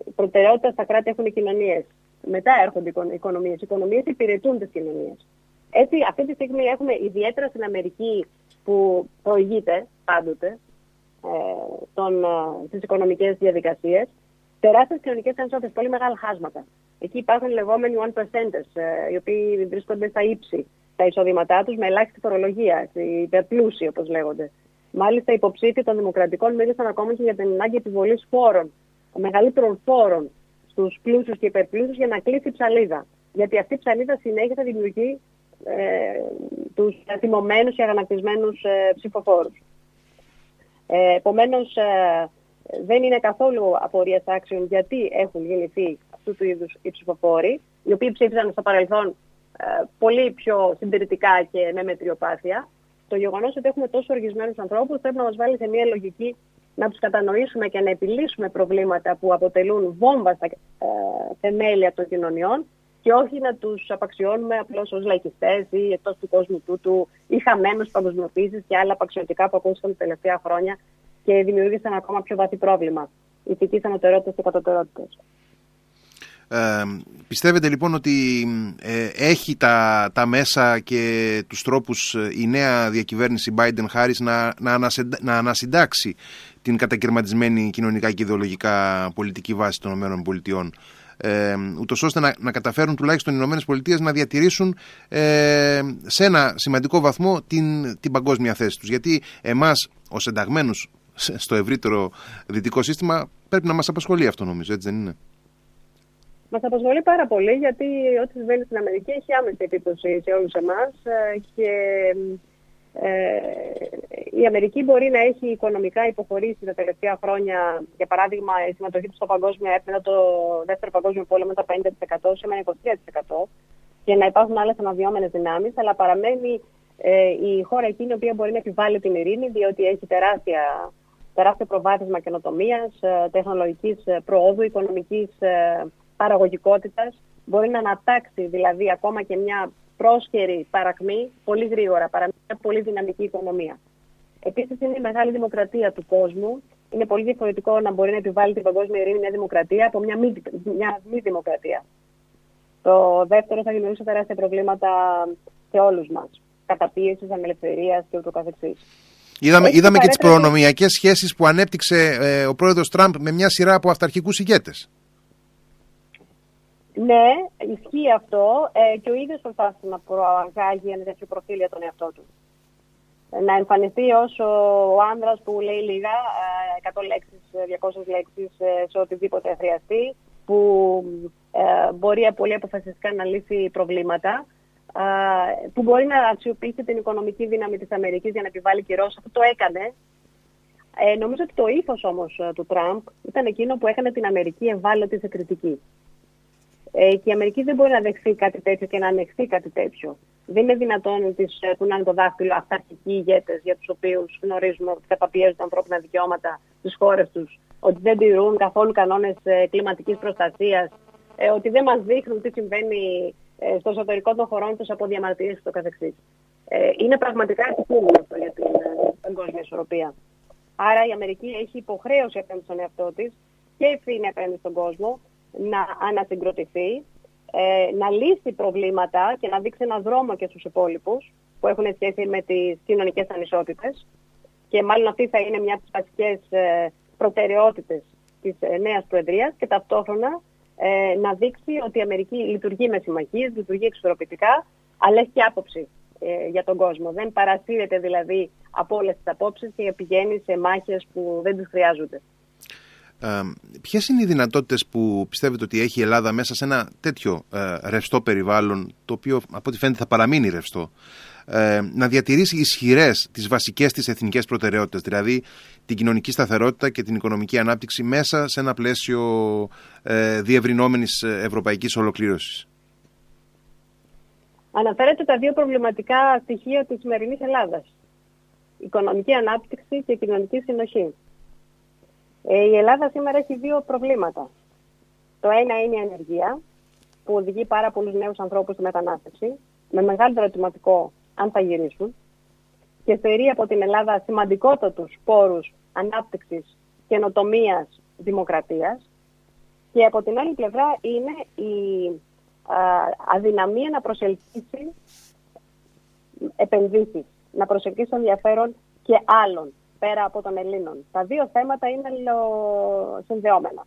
η προτεραιότητα στα κράτη έχουν οι κοινωνίες. Μετά έρχονται οι οικονομίες. Οι οικονομίες υπηρετούν τις κοινωνίες. Έτσι, αυτή τη στιγμή έχουμε ιδιαίτερα στην Αμερική που προηγείται πάντοτε ε, τις οικονομικές διαδικασίες, τεράστιες κοινωνικές ανισότητες, πολύ μεγάλα χάσματα. Εκεί υπάρχουν οι λεγόμενοι one percenters, ε, οι οποίοι βρίσκονται στα ύψη τα εισοδήματά τους με ελάχιστη φορολογία, οι υπερπλούσιοι όπως λέγονται. Μάλιστα, οι υποψήφοι των δημοκρατικών μίλησαν ακόμα και για την ανάγκη επιβολής φόρων, μεγαλύτερων φόρων στους πλούσιους και υπερπλούσιους για να κλείσει η ψαλίδα. Γιατί αυτή η ψαλίδα συνέχεια θα δημιουργεί ε, τους θυμωμένου και αγανακτισμένους ε, ψηφοφόρους. Ε, Επομένως, ε, δεν είναι καθόλου απορίας άξιων γιατί έχουν γεννηθεί αυτού του είδους οι ψηφοφόροι, οι οποίοι ψήφισαν στο παρελθόν ε, πολύ πιο συντηρητικά και με μετριοπάθεια. Το γεγονός ότι έχουμε τόσο οργισμένους ανθρώπους πρέπει να μας βάλει σε μια λογική να τους κατανοήσουμε και να επιλύσουμε προβλήματα που αποτελούν βόμβα στα ε, θεμέλια των κοινωνιών και όχι να τους απαξιώνουμε απλώς ως λαϊκιστές ή εκτός του κόσμου τούτου ή χαμένους παγκοσμιοποίησης και άλλα απαξιωτικά που ακούστηκαν τα τελευταία χρόνια και δημιούργησαν ακόμα πιο βαθύ πρόβλημα ηθική ανωτερότητα και κατωτερότητας. Ε, πιστεύετε λοιπόν ότι ε, έχει τα, τα μέσα και τους τρόπους ε, η νέα διακυβέρνηση Biden-Harris να, να, να ανασυντάξει την κατακαιρματισμένη κοινωνικά και ιδεολογικά πολιτική βάση των ΗΠΑ; Ε, ούτως ώστε να, να καταφέρουν τουλάχιστον οι Ηνωμένες Πολιτείες να διατηρήσουν ε, σε ένα σημαντικό βαθμό την, την παγκόσμια θέση τους. Γιατί εμάς ως ενταγμένους στο ευρύτερο δυτικό σύστημα, πρέπει να μας απασχολεί αυτό νομίζω, έτσι δεν είναι; Μας απασχολεί πάρα πολύ γιατί ό,τι συμβαίνει στην Αμερική έχει άμεση επίπτωση σε όλους εμάς ε, και ε, η Αμερική μπορεί να έχει οικονομικά υποχωρήσει τα τελευταία χρόνια, για παράδειγμα, η συμμετοχή του στο παγκόσμιο ΕΠ μετά το δεύτερο παγκόσμιο πόλεμο τα 50% σε ένα 23% και να υπάρχουν άλλες αναδυόμενες δυνάμεις, αλλά παραμένει ε, η χώρα εκείνη η οποία μπορεί να επιβάλλει την ειρήνη, διότι έχει τεράστια, τεράστιο προβάδισμα καινοτομίας, ε, τεχνολογικής ε, προόδου, οικονομικής ε, παραγωγικότητας. Μπορεί να ανατάξει δηλαδή ακόμα και μια πρόσχερη παρακμή πολύ γρήγορα, παρά μια πολύ δυναμική οικονομία. Επίσης, είναι η μεγάλη δημοκρατία του κόσμου. Είναι πολύ διαφορετικό να μπορεί να επιβάλλει την παγκόσμια ειρήνη μια δημοκρατία από μια μη, μια μη δημοκρατία. Το δεύτερο θα δημιουργήσει τεράστια προβλήματα σε όλους μας. Καταπίεσης, ανελευθερίας και ούτω καθεξής. Είδαμε, είδαμε και τις προνομιακές σχέσεις που ανέπτυξε ε, ο πρόεδρος Τραμπ με μια σειρά από αυταρχικούς ηγέτες. Ναι, ισχύει αυτό ε, και ο ίδιος προσπάθησε να προαγάγει ένα τέτοιο προφίλ για τον εαυτό του. Να εμφανιστεί ως ο άνδρας που λέει λίγα, 100 λέξεις, 200 λέξεις σε οτιδήποτε χρειαστεί, που ε, μπορεί πολύ αποφασιστικά να λύσει προβλήματα, που μπορεί να αξιοποιήσει την οικονομική δύναμη της Αμερικής για να επιβάλλει κυρώσεις. Αυτό το έκανε. Ε, νομίζω ότι το ύφος όμως ε, του Τραμπ ήταν εκείνο που έκανε την Αμερική ευάλωτη σε κριτική. Ε, και η Αμερική δεν μπορεί να δεχθεί κάτι τέτοιο και να ανεχθεί κάτι τέτοιο. Δεν είναι δυνατόν ότι κουνάνε το δάχτυλο αυταρχικοί ηγέτες για τους οποίους γνωρίζουμε ότι καταπιέζουν τα ανθρώπινα δικαιώματα στις χώρες τους, ότι δεν τηρούν καθόλου κανόνες κλιματικής προστασίας, ε, ότι δεν μας δείχνουν τι συμβαίνει ε, στο εσωτερικό των χωρών τους από διαμαρτυρίες και το καθεξής. Ε, είναι πραγματικά ατυχούμενο αυτό για την ε, παγκόσμια ισορροπία. Άρα η Αμερική έχει υποχρέωση απέναντι στον εαυτό της και ευθύνη απέναντι στον κόσμο να ανασυγκροτηθεί, ε, να λύσει προβλήματα και να δείξει ένα δρόμο και στους υπόλοιπους που έχουν σχέση με τις κοινωνικές ανισότητες και μάλλον αυτή θα είναι μια από τις βασικές ε, προτεραιότητες της ε, νέας Προεδρίας και ταυτόχρονα ε, να δείξει ότι η Αμερική λειτουργεί με συμμαχίες, λειτουργεί εξορροπητικά, αλλά έχει και άποψη ε, για τον κόσμο. Δεν παρασύρεται δηλαδή από όλες τις απόψεις και πηγαίνει σε μάχες που δεν τις χρειάζονται. Ε, Ποιες είναι οι δυνατότητες που πιστεύετε ότι έχει η Ελλάδα μέσα σε ένα τέτοιο ε, ρευστό περιβάλλον, το οποίο από ό,τι φαίνεται θα παραμείνει ρευστό, ε, να διατηρήσει ισχυρές τις βασικές της εθνικές προτεραιότητες, δηλαδή την κοινωνική σταθερότητα και την οικονομική ανάπτυξη μέσα σε ένα πλαίσιο ε, διευρυνόμενης ευρωπαϊκής ολοκλήρωσης; Αναφέρετε τα δύο προβληματικά στοιχεία της σημερινής Ελλάδας. Οικονομική ανάπτυξη και κοινωνική συνοχή. Ε, η Ελλάδα σήμερα έχει δύο προβλήματα. Το ένα είναι η ανεργία, που οδηγεί πάρα πολλούς νέους ανθρώπους στη μετανάστευση, με μεγάλο ερωτηματικό αν θα γυρίσουν, και θεωρεί από την Ελλάδα σημαντικότατους πόρους ανάπτυξης, καινοτομίας, δημοκρατίας. Και από την άλλη πλευρά είναι η αδυναμία να προσελκύσει επενδύσεις, να προσελκύσει ενδιαφέρον και άλλων πέρα από των Ελλήνων. Τα δύο θέματα είναι συνδεόμενα.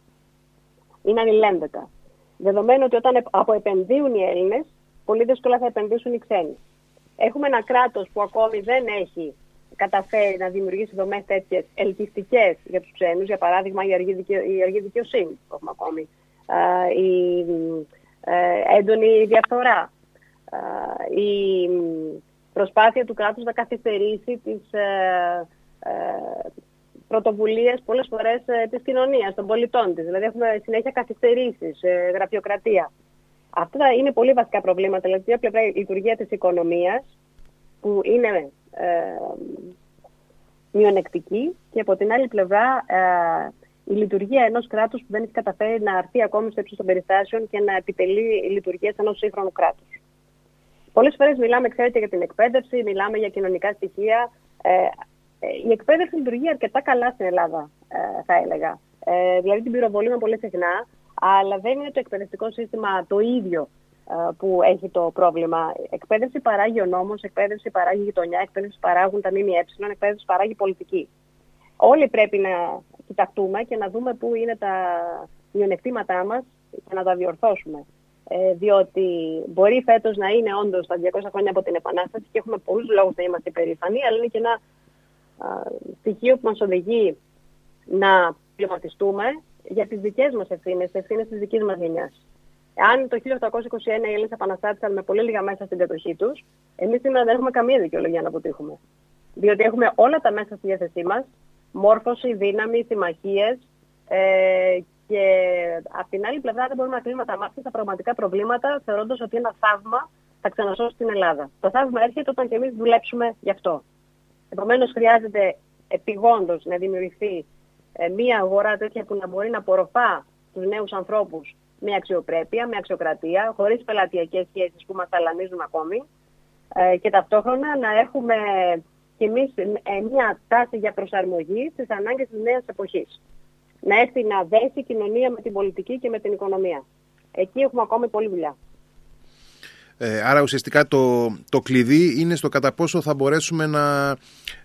Είναι ανηλένδετα. Δεδομένου ότι όταν αποεπενδύουν οι Έλληνες, πολύ δύσκολα θα επενδύσουν οι ξένοι. Έχουμε ένα κράτος που ακόμη δεν έχει καταφέρει να δημιουργήσει δομές τέτοιες ελκυστικές για τους ξένους. Για παράδειγμα, η αργή, η αργή δικαιοσύνη που έχουμε ακόμη. η ε, έντονη διαφθορά. η προσπάθεια του κράτους να καθυστερήσει τις ε, ε, πρωτοβουλίες πολλές φορές ε, της κοινωνίας, των πολιτών της. Δηλαδή, έχουμε συνέχεια καθυστερήσεις, ε, γραφειοκρατία. Αυτά είναι πολύ βασικά προβλήματα. Δηλαδή, μια πλευρά η λειτουργία της οικονομίας, που είναι ε, μειονεκτική, και από την άλλη πλευρά ε, η λειτουργία ενός κράτους που δεν έχει καταφέρει να αρθεί ακόμη στο ύψος των περιστάσεων και να επιτελεί λειτουργίες ενός σύγχρονου κράτους. Πολλές φορές μιλάμε, ξέρετε, για την εκπαίδευση, μιλάμε για κοινωνικά στοιχεία. Ε, ε, η εκπαίδευση λειτουργεί αρκετά καλά στην Ελλάδα, ε, θα έλεγα. Ε, δηλαδή την πυροβολούμε πολύ συχνά, αλλά δεν είναι το εκπαιδευτικό σύστημα το ίδιο που έχει το πρόβλημα. Εκπαίδευση παράγει ο νόμος, εκπαίδευση παράγει γειτονιά, εκπαίδευση παράγουν τα ΜΜΕ, εκπαίδευση παράγει πολιτική. Όλοι πρέπει να κοιταχτούμε και να δούμε πού είναι τα μειονεκτήματά μας και να τα διορθώσουμε. Ε, διότι μπορεί φέτος να είναι όντως τα 200 χρόνια από την Επανάσταση και έχουμε πολλούς λόγους να είμαστε περήφανοι, αλλά είναι και ένα στοιχείο που μας οδηγεί να πληρωματιστούμε για τις δικές μας ευθύνες, τις ευθύνες της δικής μας γενιάς. Αν το 1821 οι Έλληνες επαναστάτησαν με πολύ λίγα μέσα στην κατοχή τους, εμείς σήμερα δεν έχουμε καμία δικαιολογία να αποτύχουμε. Διότι έχουμε όλα τα μέσα στη διάθεσή μας, μόρφωση, δύναμη, συμμαχίες ε, και από την άλλη πλευρά δεν μπορούμε να κλείνουμε τα μάτια στα πραγματικά προβλήματα, θεωρώντας ότι ένα θαύμα θα ξανασώσει την Ελλάδα. Το θαύμα έρχεται όταν και εμείς δουλέψουμε γι' αυτό. Επομένως, χρειάζεται επιγόντως να δημιουργηθεί ε, μία αγορά τέτοια που να μπορεί να απορροφά τους νέους ανθρώπους με αξιοπρέπεια, με αξιοκρατία, χωρίς πελατειακές σχέσεις που μας ταλανίζουν ακόμη ε, και ταυτόχρονα να έχουμε κι εμείς ε, μια τάση για προσαρμογή στις ανάγκες της νέας εποχής να έρθει να δέσει η κοινωνία με την πολιτική και με την οικονομία. Εκεί έχουμε ακόμη πολλή δουλειά. Ε, άρα ουσιαστικά το, το κλειδί είναι στο κατά πόσο θα μπορέσουμε να,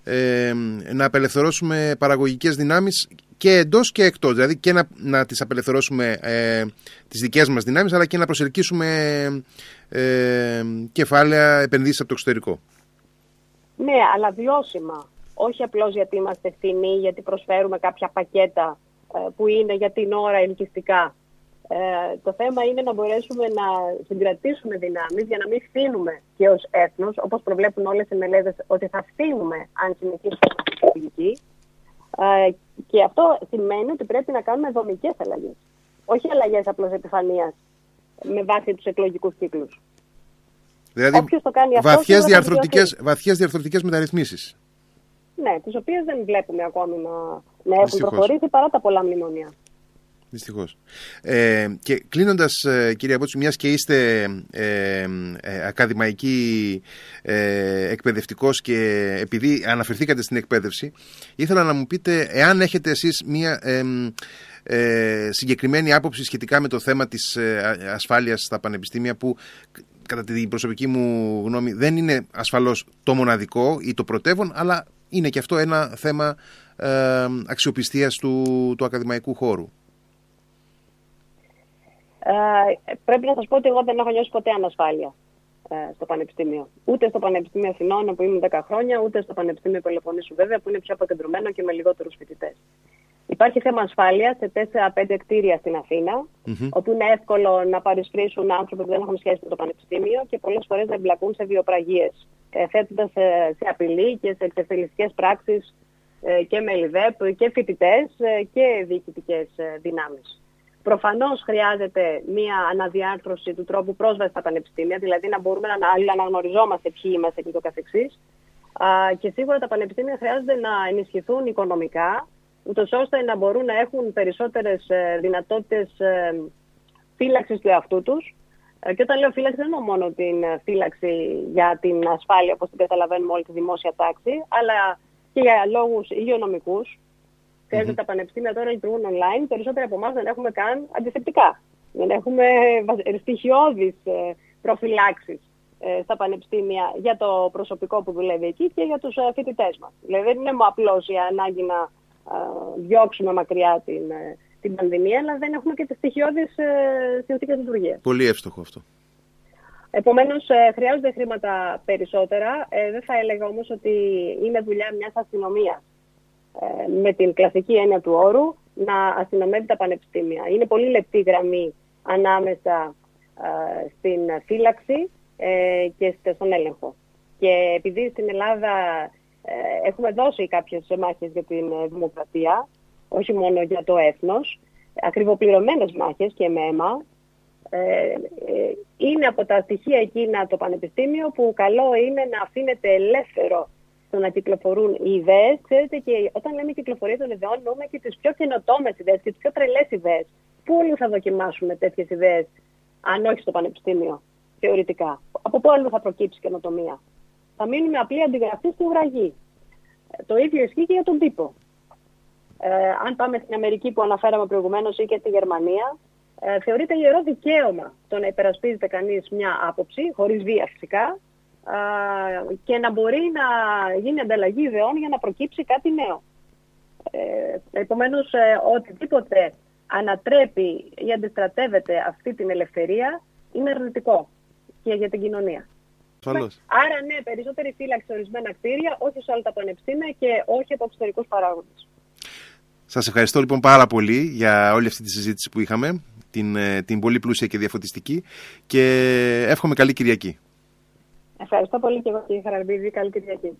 ε, να απελευθερώσουμε παραγωγικές δυνάμεις και εντός και εκτός. Δηλαδή και να, να τις απελευθερώσουμε ε, τις δικές μας δυνάμεις αλλά και να προσελκύσουμε ε, κεφάλαια επενδύσεις από το εξωτερικό. Ναι, αλλά βιώσιμα. Όχι απλώς γιατί είμαστε ευθυνοί, γιατί προσφέρουμε κάποια πακέτα ε, που είναι για την ώρα ελκυστικά. Ε, το θέμα είναι να μπορέσουμε να συγκρατήσουμε δυνάμεις για να μην φύγουμε και ως έθνος, όπως προβλέπουν όλες οι μελέτες, ότι θα φύγουμε αν συνεχίσουμε την πολιτική. Ε, και αυτό σημαίνει ότι πρέπει να κάνουμε δομικές αλλαγές. Όχι αλλαγές απλώς επιφανείας με βάση τους εκλογικούς κύκλους. Δηλαδή, το κάνει αυτός, βαθιές, διαρθρωτικές, βαθιές διαρθρωτικές μεταρρυθμίσεις. Ναι, τις οποίες δεν βλέπουμε ακόμη να, να έχουν Δυστυχώς. προχωρήσει παρά τα πολλά μνημονία. Δυστυχώς. Ε, και κλείνοντας, ε, κυρία Μπότσου, μιας και είστε ε, ε, ακαδημαϊκή ε, εκπαιδευτικός και επειδή αναφερθήκατε στην εκπαίδευση, ήθελα να μου πείτε εάν έχετε εσείς μια ε, ε, συγκεκριμένη άποψη σχετικά με το θέμα της ασφάλειας στα πανεπιστήμια που κατά την προσωπική μου γνώμη δεν είναι ασφαλώς το μοναδικό ή το πρωτεύον αλλά είναι και αυτό ένα θέμα ε, αξιοπιστίας του, του ακαδημαϊκού χώρου. Ε, πρέπει να σας πω ότι εγώ δεν έχω νιώσει ποτέ ανασφάλεια ε, στο Πανεπιστήμιο. Ούτε στο Πανεπιστήμιο Αθηνών που ήμουν 10 χρόνια, ούτε στο Πανεπιστήμιο Πελοποννήσου βέβαια που είναι πιο αποκεντρωμένο και με λιγότερους φοιτητές. Υπάρχει θέμα ασφάλεια σε 4-5 κτίρια στην Αθήνα, mm-hmm. όπου είναι εύκολο να παρισφρήσουν άνθρωποι που δεν έχουν σχέση με το Πανεπιστήμιο και πολλές φορές να εμπλακούν σε βιοπραγίες, θέτοντας σε, σε απειλή και σε εξευθελιστικές πράξεις ε, και με ΛΙΔΕΠ και φοιτητές ε, και διοικητικές ε, δυνάμεις. Προφανώς χρειάζεται μια αναδιάρθρωση του τρόπου πρόσβασης στα πανεπιστήμια, δηλαδή να μπορούμε να αναγνωριζόμαστε ποιοι είμαστε και το καθεξής. Και σίγουρα τα πανεπιστήμια χρειάζονται να ενισχυθούν οικονομικά, ούτως ώστε να μπορούν να έχουν περισσότερες δυνατότητες φύλαξης του εαυτού τους. Και όταν λέω φύλαξη, δεν εννοώ μόνο την φύλαξη για την ασφάλεια, όπως την καταλαβαίνουμε όλη τη δημόσια τάξη, αλλά και για λόγους υγειονομικούς. Ξέρετε, τα πανεπιστήμια τώρα λειτουργούν online. Περισσότεροι από εμάς δεν έχουμε καν αντισηπτικά. Δεν έχουμε στοιχειώδεις ε, προφυλάξεις ε, στα πανεπιστήμια για το προσωπικό που δουλεύει εκεί και για τους ε, φοιτητές μας. Δηλαδή δεν είναι απλώς η ανάγκη να διώξουμε μακριά την, την πανδημία, αλλά δεν έχουμε και τις στοιχειώδεις συνθήκες λειτουργίας. Πολύ εύστοχο αυτό. Επομένως, ε, χρειάζονται χρήματα περισσότερα. Ε, δεν θα έλεγα όμως ότι είναι δουλειά μιας αστυνομίας ε, με την κλασική έννοια του όρου να αστυνομεύει τα πανεπιστήμια. Είναι πολύ λεπτή γραμμή ανάμεσα στην φύλαξη και στον έλεγχο. Και επειδή στην Ελλάδα έχουμε δώσει κάποιες μάχες για την δημοκρατία, όχι μόνο για το έθνος, ακριβοπληρωμένες μάχες και με αίμα, ε, ε, είναι από τα στοιχεία εκείνα το Πανεπιστήμιο που καλό είναι να αφήνεται ελεύθερο στο να κυκλοφορούν οι ιδέες. Ξέρετε, και όταν λέμε κυκλοφορία των ιδεών, εννοούμε και τις πιο καινοτόμες ιδέες και τις πιο τρελές ιδέες. Πού όλοι θα δοκιμάσουμε τέτοιες ιδέες, αν όχι στο Πανεπιστήμιο, θεωρητικά; Από πού άλλο θα προκύψει καινοτομία; Θα μείνουμε απλή αντιγραφή στην ουραγή. Ε, το ίδιο ισχύει και για τον τύπο. Ε, αν πάμε στην Αμερική που αναφέραμε προηγουμένως ή και στη Γερμανία, ε, θεωρείται ιερό δικαίωμα το να υπερασπίζεται κανείς μια άποψη, χωρίς βία φυσικά, ε, και να μπορεί να γίνει ανταλλαγή ιδεών για να προκύψει κάτι νέο. Ε, επομένως, ε, οτιδήποτε ανατρέπει ή αντιστρατεύεται αυτή την ελευθερία είναι αρνητικό και για την κοινωνία. Άρα, ναι, περισσότερη φύλαξη σε ορισμένα κτίρια, όχι σε όλα τα πανεπιστήμια και όχι από εξωτερικούς παράγοντες. Σας ευχαριστώ λοιπόν πάρα πολύ για όλη αυτή τη συζήτηση που είχαμε, την, ε, την πολύ πλούσια και διαφωτιστική και εύχομαι καλή Κυριακή. Ευχαριστώ πολύ και εγώ κύριε Χαραλμπίδη. Καλή Κυριακή.